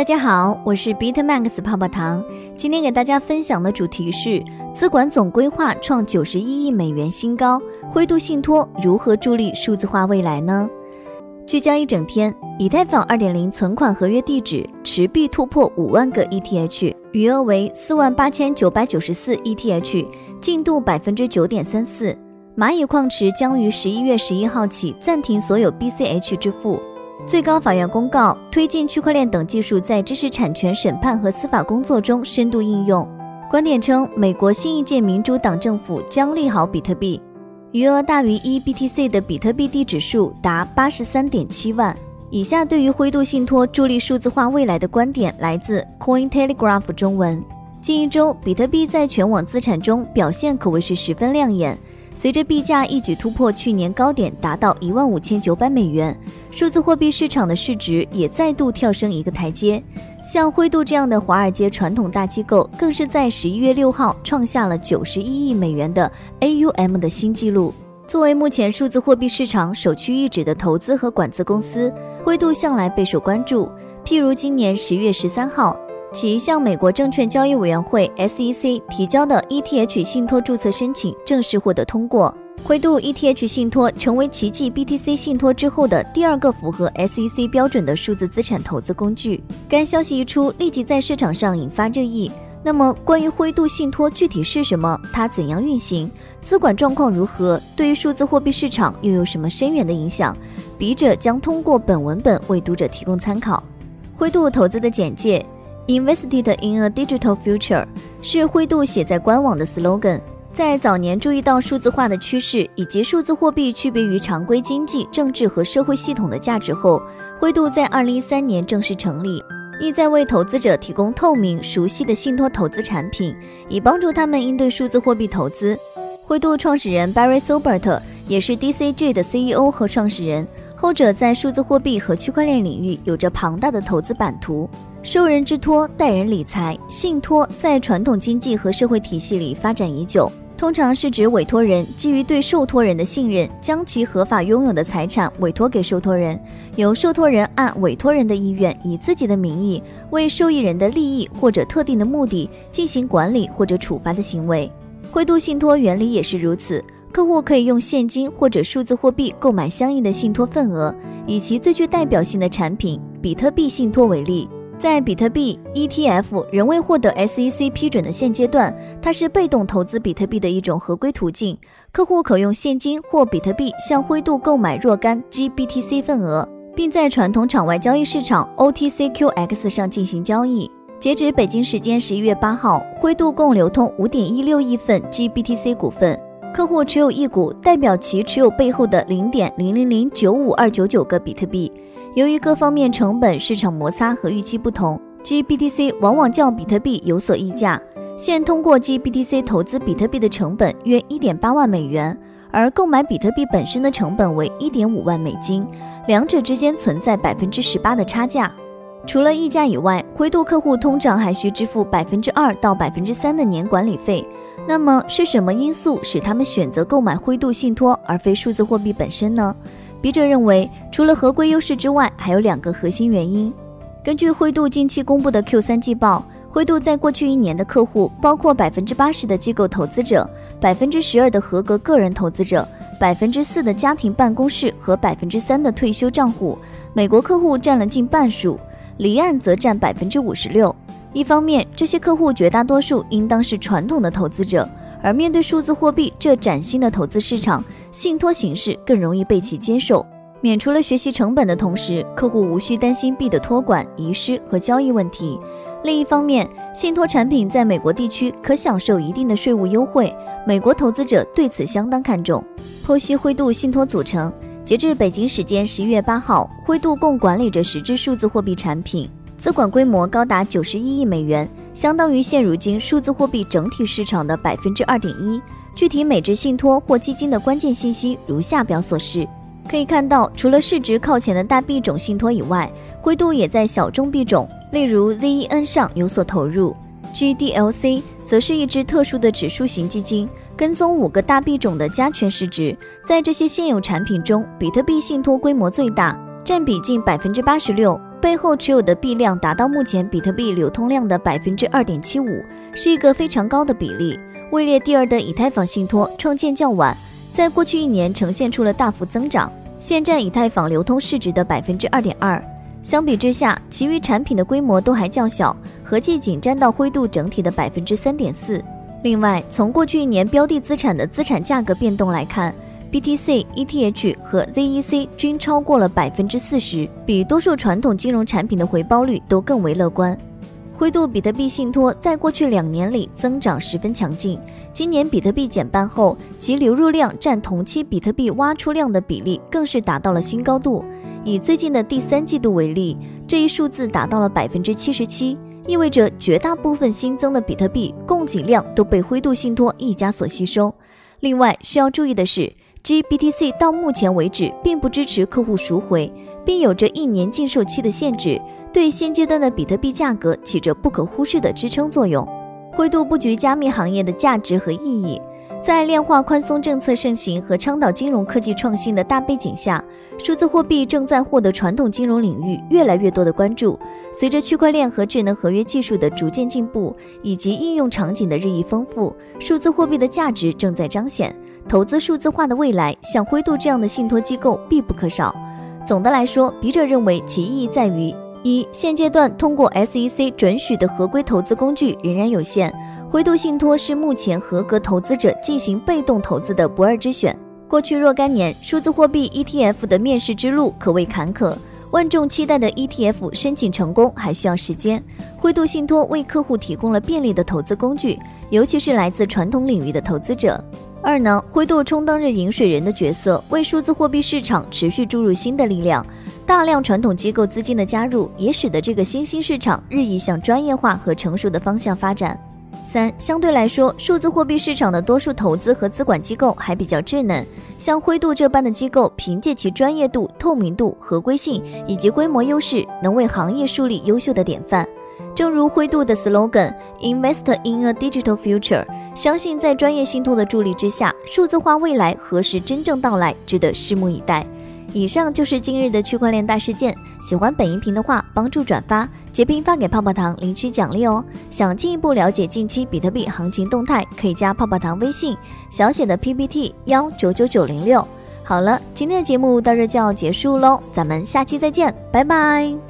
大家好，我是 Bitmax 泡泡糖。今天给大家分享的主题是资管总规划创九十一亿美元新高，灰度信托如何助力数字化未来呢？聚焦一整天，以太坊二点零存款合约地址持币突破五万个 ETH，余额为四万八千九百九十四 ETH，进度百分之九点三四。蚂蚁矿池将于十一月十一号起暂停所有 BCH 支付。最高法院公告推进区块链等技术在知识产权审判和司法工作中深度应用。观点称，美国新一届民主党政府将利好比特币。余额大于一 BTC 的比特币地址数达八十三点七万。以下对于灰度信托助力数字化未来的观点来自 Coin Telegraph 中文。近一周，比特币在全网资产中表现可谓是十分亮眼。随着币价一举突破去年高点，达到一万五千九百美元，数字货币市场的市值也再度跳升一个台阶。像灰度这样的华尔街传统大机构，更是在十一月六号创下了九十一亿美元的 AUM 的新纪录。作为目前数字货币市场首屈一指的投资和管资公司，灰度向来备受关注。譬如今年十月十三号。其向美国证券交易委员会 （SEC） 提交的 ETH 信托注册申请正式获得通过。灰度 ETH 信托成为奇迹 BTC 信托之后的第二个符合 SEC 标准的数字资产投资工具。该消息一出，立即在市场上引发热议。那么，关于灰度信托具体是什么？它怎样运行？资管状况如何？对于数字货币市场又有什么深远的影响？笔者将通过本文本为读者提供参考。灰度投资的简介。Invested in a digital future 是灰度写在官网的 slogan。在早年注意到数字化的趋势以及数字货币区别于常规经济、政治和社会系统的价值后，灰度在2013年正式成立，意在为投资者提供透明、熟悉的信托投资产品，以帮助他们应对数字货币投资。灰度创始人 Barry Sobert 也是 DCG 的 CEO 和创始人，后者在数字货币和区块链领域有着庞大的投资版图。受人之托，代人理财。信托在传统经济和社会体系里发展已久，通常是指委托人基于对受托人的信任，将其合法拥有的财产委托给受托人，由受托人按委托人的意愿，以自己的名义为受益人的利益或者特定的目的进行管理或者处罚的行为。灰度信托原理也是如此，客户可以用现金或者数字货币购买相应的信托份额。以其最具代表性的产品比特币信托为例。在比特币 ETF 仍未获得 SEC 批准的现阶段，它是被动投资比特币的一种合规途径。客户可用现金或比特币向灰度购买若干 GBTC 份额，并在传统场外交易市场 OTCQX 上进行交易。截止北京时间十一月八号，灰度共流通五点一六亿份 GBTC 股份，客户持有一股，代表其持有背后的零点零零零九五二九九个比特币。由于各方面成本、市场摩擦和预期不同，GBTC 往往较比特币有所溢价。现通过 GBTC 投资比特币的成本约一点八万美元，而购买比特币本身的成本为一点五万美金，两者之间存在百分之十八的差价。除了溢价以外，灰度客户通常还需支付百分之二到百分之三的年管理费。那么是什么因素使他们选择购买灰度信托而非数字货币本身呢？笔者认为，除了合规优势之外，还有两个核心原因。根据灰度近期公布的 Q 三季报，灰度在过去一年的客户包括百分之八十的机构投资者、百分之十二的合格个人投资者、百分之四的家庭办公室和百分之三的退休账户。美国客户占了近半数，离岸则占百分之五十六。一方面，这些客户绝大多数应当是传统的投资者，而面对数字货币这崭新的投资市场。信托形式更容易被其接受，免除了学习成本的同时，客户无需担心币的托管、遗失和交易问题。另一方面，信托产品在美国地区可享受一定的税务优惠，美国投资者对此相当看重。剖析灰度信托组成，截至北京时间十一月八号，灰度共管理着十只数字货币产品，资管规模高达九十一亿美元，相当于现如今数字货币整体市场的百分之二点一。具体每只信托或基金的关键信息如下表所示。可以看到，除了市值靠前的大币种信托以外，灰度也在小众币种，例如 ZEN 上有所投入。GDLC 则是一只特殊的指数型基金，跟踪五个大币种的加权市值。在这些现有产品中，比特币信托规模最大，占比近百分之八十六。背后持有的币量达到目前比特币流通量的百分之二点七五，是一个非常高的比例。位列第二的以太坊信托创建较晚，在过去一年呈现出了大幅增长，现占以太坊流通市值的百分之二点二。相比之下，其余产品的规模都还较小，合计仅占到灰度整体的百分之三点四。另外，从过去一年标的资产的资产价格变动来看，BTC、ETH 和 ZEC 均超过了百分之四十，比多数传统金融产品的回报率都更为乐观。灰度比特币信托在过去两年里增长十分强劲，今年比特币减半后，其流入量占同期比特币挖出量的比例更是达到了新高度。以最近的第三季度为例，这一数字达到了百分之七十七，意味着绝大部分新增的比特币供给量都被灰度信托一家所吸收。另外需要注意的是，GBTC 到目前为止并不支持客户赎回，并有着一年禁售期的限制，对现阶段的比特币价格起着不可忽视的支撑作用。灰度布局加密行业的价值和意义。在量化宽松政策盛行和倡导金融科技创新的大背景下，数字货币正在获得传统金融领域越来越多的关注。随着区块链和智能合约技术的逐渐进步，以及应用场景的日益丰富，数字货币的价值正在彰显。投资数字化的未来，像灰度这样的信托机构必不可少。总的来说，笔者认为其意义在于：一、现阶段通过 SEC 准许的合规投资工具仍然有限。灰度信托是目前合格投资者进行被动投资的不二之选。过去若干年，数字货币 ETF 的面试之路可谓坎坷，万众期待的 ETF 申请成功还需要时间。灰度信托为客户提供了便利的投资工具，尤其是来自传统领域的投资者。二呢，灰度充当着引水人的角色，为数字货币市场持续注入新的力量。大量传统机构资金的加入，也使得这个新兴市场日益向专业化和成熟的方向发展。三，相对来说，数字货币市场的多数投资和资管机构还比较稚嫩。像灰度这般的机构，凭借其专业度、透明度、合规性以及规模优势，能为行业树立优秀的典范。正如灰度的 slogan：“Invest in a digital future”，相信在专业信托的助力之下，数字化未来何时真正到来，值得拭目以待。以上就是今日的区块链大事件。喜欢本音频的话，帮助转发、截屏发给泡泡糖领取奖励哦。想进一步了解近期比特币行情动态，可以加泡泡糖微信，小写的 PPT 幺九九九零六。好了，今天的节目到这就要结束喽，咱们下期再见，拜拜。